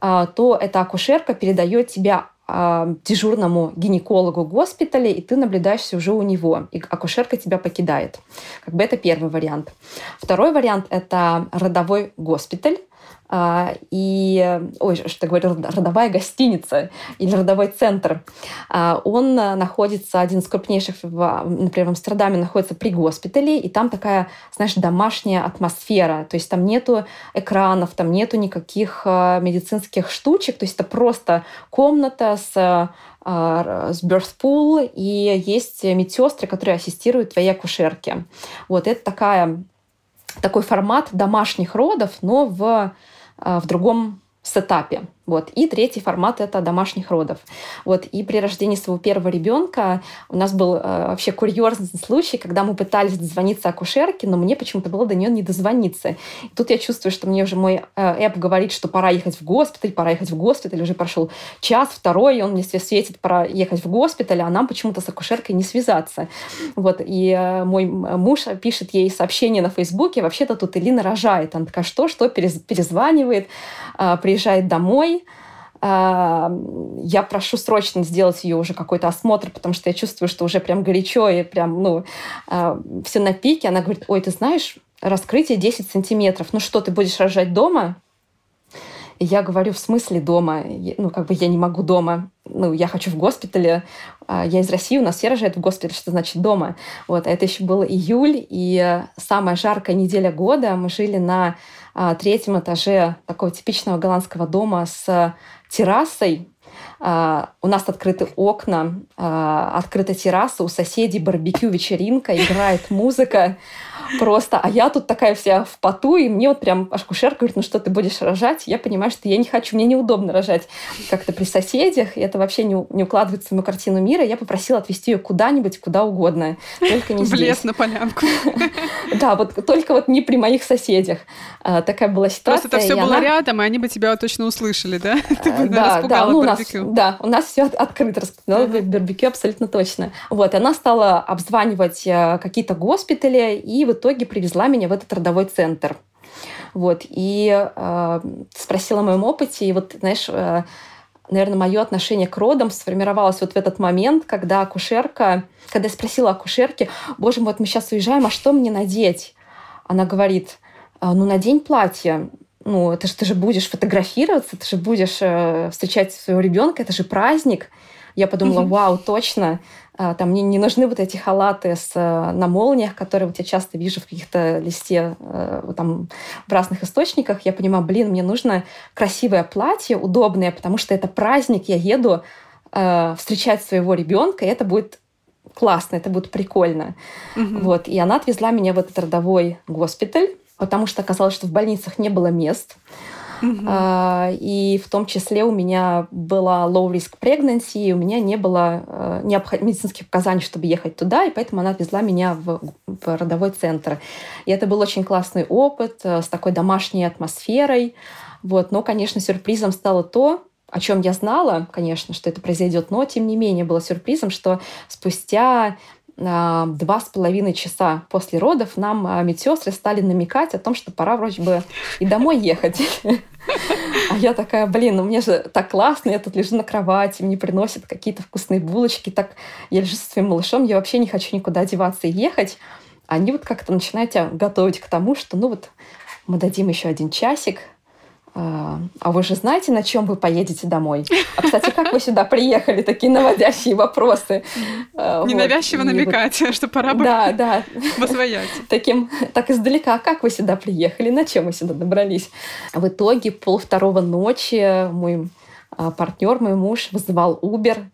а, то эта акушерка передает тебя а, дежурному гинекологу госпиталя, и ты наблюдаешься уже у него, и акушерка тебя покидает. Как бы это первый вариант. Второй вариант – это родовой госпиталь. А, и, ой, что говорю, родовая гостиница или родовой центр. А, он находится, один из крупнейших, например, в Амстердаме, находится при госпитале, и там такая, знаешь, домашняя атмосфера. То есть там нету экранов, там нету никаких а, медицинских штучек, то есть это просто комната с с birth и есть медсестры, которые ассистируют твоей акушерке. Вот это такая, такой формат домашних родов, но в а, в другом сетапе. Вот. И третий формат — это домашних родов. Вот. И при рождении своего первого ребенка у нас был э, вообще курьезный случай, когда мы пытались дозвониться акушерке, но мне почему-то было до нее не дозвониться. И тут я чувствую, что мне уже мой эп говорит, что пора ехать в госпиталь, пора ехать в госпиталь. Уже прошел час, второй, и он мне светит, пора ехать в госпиталь, а нам почему-то с акушеркой не связаться. Вот. И э, мой муж пишет ей сообщение на Фейсбуке, вообще-то тут Элина рожает. Она такая, что, что, перезванивает, э, приезжает домой, а, я прошу срочно сделать ее уже какой-то осмотр, потому что я чувствую, что уже прям горячо и прям, ну, а, все на пике. Она говорит, ой, ты знаешь, раскрытие 10 сантиметров. Ну что, ты будешь рожать дома? Я говорю, в смысле дома? Ну, как бы я не могу дома. Ну, я хочу в госпитале. А, я из России, у нас все рожают в госпитале, что значит дома. Вот, а это еще был июль, и самая жаркая неделя года. Мы жили на а, третьем этаже такого типичного голландского дома с террасой. У нас открыты окна, uh, открыта терраса, у соседей барбекю, вечеринка, играет музыка просто. А я тут такая вся в поту, и мне вот прям акушер говорит, ну что, ты будешь рожать? Я понимаю, что я не хочу, мне неудобно рожать как-то при соседях, и это вообще не, не укладывается в мою картину мира. Я попросила отвезти ее куда-нибудь, куда угодно, только не здесь. В лес на полянку. Да, вот только вот не при моих соседях. А, такая была ситуация. Просто это все было рядом, и они бы тебя точно услышали, да? Бы да, да, ну, у нас, да, у нас все открыто распознала барбекю абсолютно точно. Вот, она стала обзванивать э, какие-то госпитали, и вот итоге привезла меня в этот родовой центр. Вот, и э, спросила о моем опыте, и вот, знаешь, э, наверное, мое отношение к родам сформировалось вот в этот момент, когда акушерка, когда я спросила акушерке, боже мой, вот мы сейчас уезжаем, а что мне надеть? Она говорит, «А, ну, надень платье. Ну, это же ты же будешь фотографироваться, ты же будешь э, встречать своего ребенка, это же праздник. Я подумала, вау, точно. А, там мне не нужны вот эти халаты с, э, на молниях, которые вот я часто вижу в каких-то листе э, там, в разных источниках. Я понимаю, блин, мне нужно красивое платье, удобное, потому что это праздник, я еду э, встречать своего ребенка, и это будет классно, это будет прикольно. Угу. Вот. И она отвезла меня в этот родовой госпиталь, потому что оказалось, что в больницах не было мест. Uh-huh. И в том числе у меня была low risk pregnancy, и у меня не было э, необход... медицинских показаний, чтобы ехать туда, и поэтому она отвезла меня в, в родовой центр. И это был очень классный опыт э, с такой домашней атмосферой. Вот. Но, конечно, сюрпризом стало то, о чем я знала, конечно, что это произойдет, но тем не менее было сюрпризом, что спустя а, два с половиной часа после родов нам а, медсестры стали намекать о том, что пора вроде бы и домой ехать. А я такая, блин, ну мне же так классно, я тут лежу на кровати, мне приносят какие-то вкусные булочки, так я лежу со своим малышом, я вообще не хочу никуда одеваться и ехать. Они вот как-то начинают тебя готовить к тому, что ну вот мы дадим еще один часик, а, а вы же знаете, на чем вы поедете домой? А, кстати, как вы сюда приехали? Такие наводящие вопросы. А, Ненавязчиво вот. намекать, вот... что пора бы да, да. возвоять. Таким, так издалека, а как вы сюда приехали? На чем вы сюда добрались? В итоге пол второго ночи мой партнер, мой муж, вызывал Uber,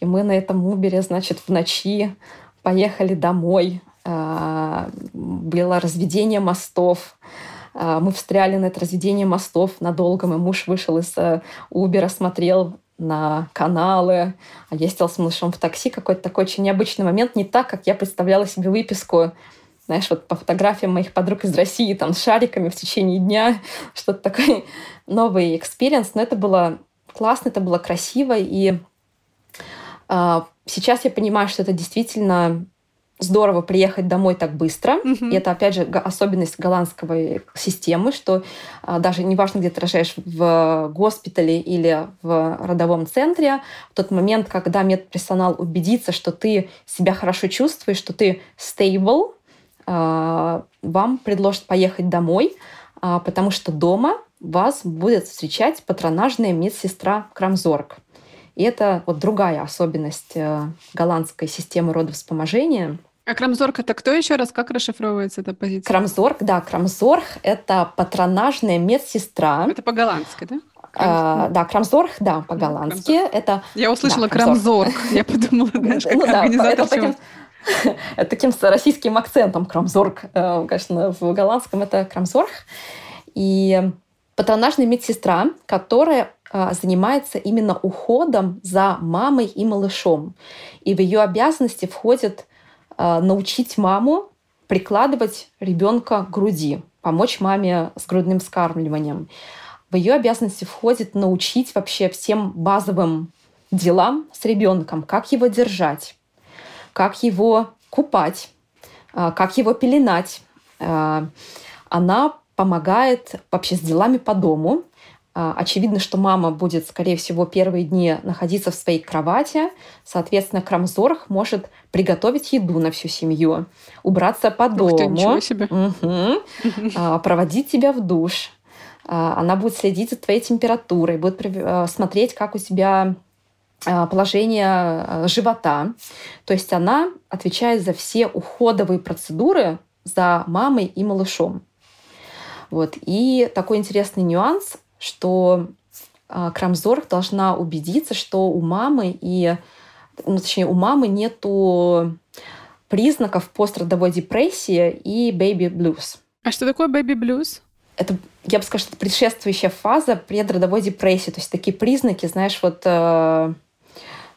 и мы на этом Uber, значит, в ночи поехали домой. Было разведение мостов. А, мы встряли на это разведение мостов надолго. Мой муж вышел из Убера, смотрел на каналы, а я сидела с малышом в такси. Какой-то такой очень необычный момент, не так, как я представляла себе выписку знаешь, вот по фотографиям моих подруг из России, там, с шариками в течение дня, что-то такой новый experience. Но это было классно, это было красиво, и э, сейчас я понимаю, что это действительно здорово приехать домой так быстро. Mm-hmm. И это, опять же, особенность голландской системы, что а, даже неважно, где ты рожаешь, в госпитале или в родовом центре, в тот момент, когда медперсонал убедится, что ты себя хорошо чувствуешь, что ты stable, а, вам предложат поехать домой, а, потому что дома вас будет встречать патронажная медсестра Крамзорг. И это вот другая особенность э, голландской системы родовспоможения – а Крамзорг это кто еще раз? Как расшифровывается эта позиция? Крамзорг, да, Крамзорг это патронажная медсестра. Это по-голландски, да? А, да, Крамзорг, да, по-голландски. Это, Я услышала да, Крамзорг. Я подумала, знаешь, как ну, да, организатор это таким, с российским акцентом Крамзорг. Э, конечно, в голландском это Крамзорг. И патронажная медсестра, которая а, занимается именно уходом за мамой и малышом. И в ее обязанности входит научить маму прикладывать ребенка к груди, помочь маме с грудным скармливанием. В ее обязанности входит научить вообще всем базовым делам с ребенком, как его держать, как его купать, а, как его пеленать. А, она помогает вообще с делами по дому, очевидно, что мама будет, скорее всего, первые дни находиться в своей кровати. Соответственно, Крамзорх может приготовить еду на всю семью, убраться по дому, Ух ты, себе. Угу, проводить тебя в душ. А, она будет следить за твоей температурой, будет смотреть, как у тебя положение живота. То есть она отвечает за все уходовые процедуры за мамой и малышом. Вот. И такой интересный нюанс что а, Крамзорг должна убедиться, что у мамы и ну, точнее, у мамы нету признаков пострадовой депрессии и baby blues. А что такое baby blues? Это, я бы сказала, что это предшествующая фаза предродовой депрессии. То есть такие признаки, знаешь, вот э,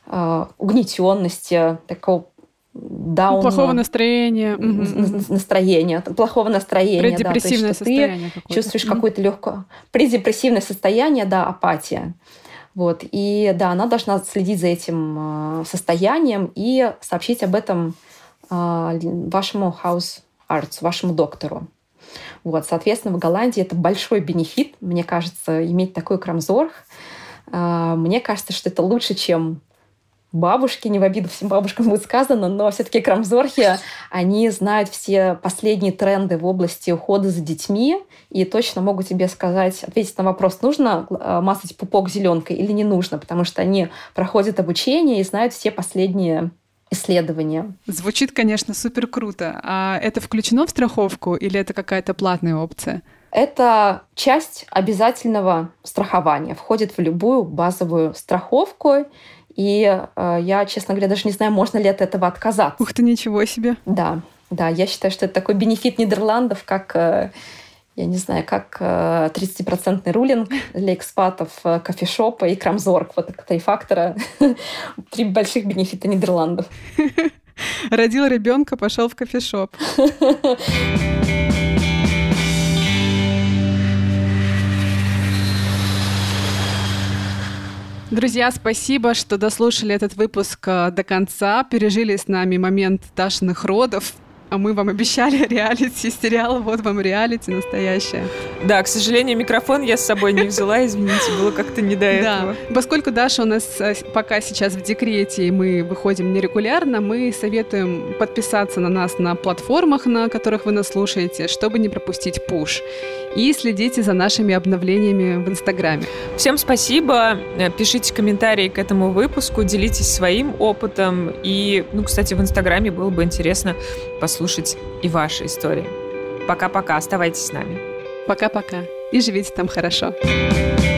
э, угнетенности, такого даун... Плохого настроения. Настроения, плохого настроения. Преддепрессивное да, состояние ты чувствуешь какое-то легкое... Преддепрессивное состояние, да, апатия. Вот. И да, она должна следить за этим э, состоянием и сообщить об этом э, вашему house arts, вашему доктору. Вот, соответственно, в Голландии это большой бенефит, мне кажется, иметь такой крамзорг. Э, мне кажется, что это лучше, чем бабушки, не в обиду всем бабушкам будет сказано, но все-таки крамзорхи, они знают все последние тренды в области ухода за детьми и точно могут тебе сказать, ответить на вопрос, нужно э, мазать пупок зеленкой или не нужно, потому что они проходят обучение и знают все последние исследования. Звучит, конечно, супер круто. А это включено в страховку или это какая-то платная опция? Это часть обязательного страхования, входит в любую базовую страховку. И э, я, честно говоря, даже не знаю, можно ли от этого отказаться. Ух ты, ничего себе. Да, да, я считаю, что это такой бенефит Нидерландов, как, э, я не знаю, как э, 30-процентный рулинг для экспатов, э, кофешопа и крамзорг. Вот три фактора, три больших бенефита Нидерландов. Родил ребенка, пошел в кофешоп. Друзья, спасибо, что дослушали этот выпуск э, до конца, пережили с нами момент Дашиных родов. А мы вам обещали реалити сериал, вот вам реалити настоящее. Да, к сожалению, микрофон я с собой не взяла, извините, было как-то не до этого. Да, поскольку Даша у нас э, пока сейчас в декрете, и мы выходим нерегулярно, мы советуем подписаться на нас на платформах, на которых вы нас слушаете, чтобы не пропустить пуш. И следите за нашими обновлениями в Инстаграме. Всем спасибо. Э, пишите комментарии к этому выпуску, делитесь своим опытом. И, ну, кстати, в Инстаграме было бы интересно послушать и ваши истории. Пока-пока. Оставайтесь с нами. Пока-пока. И живите там хорошо. Хорошо.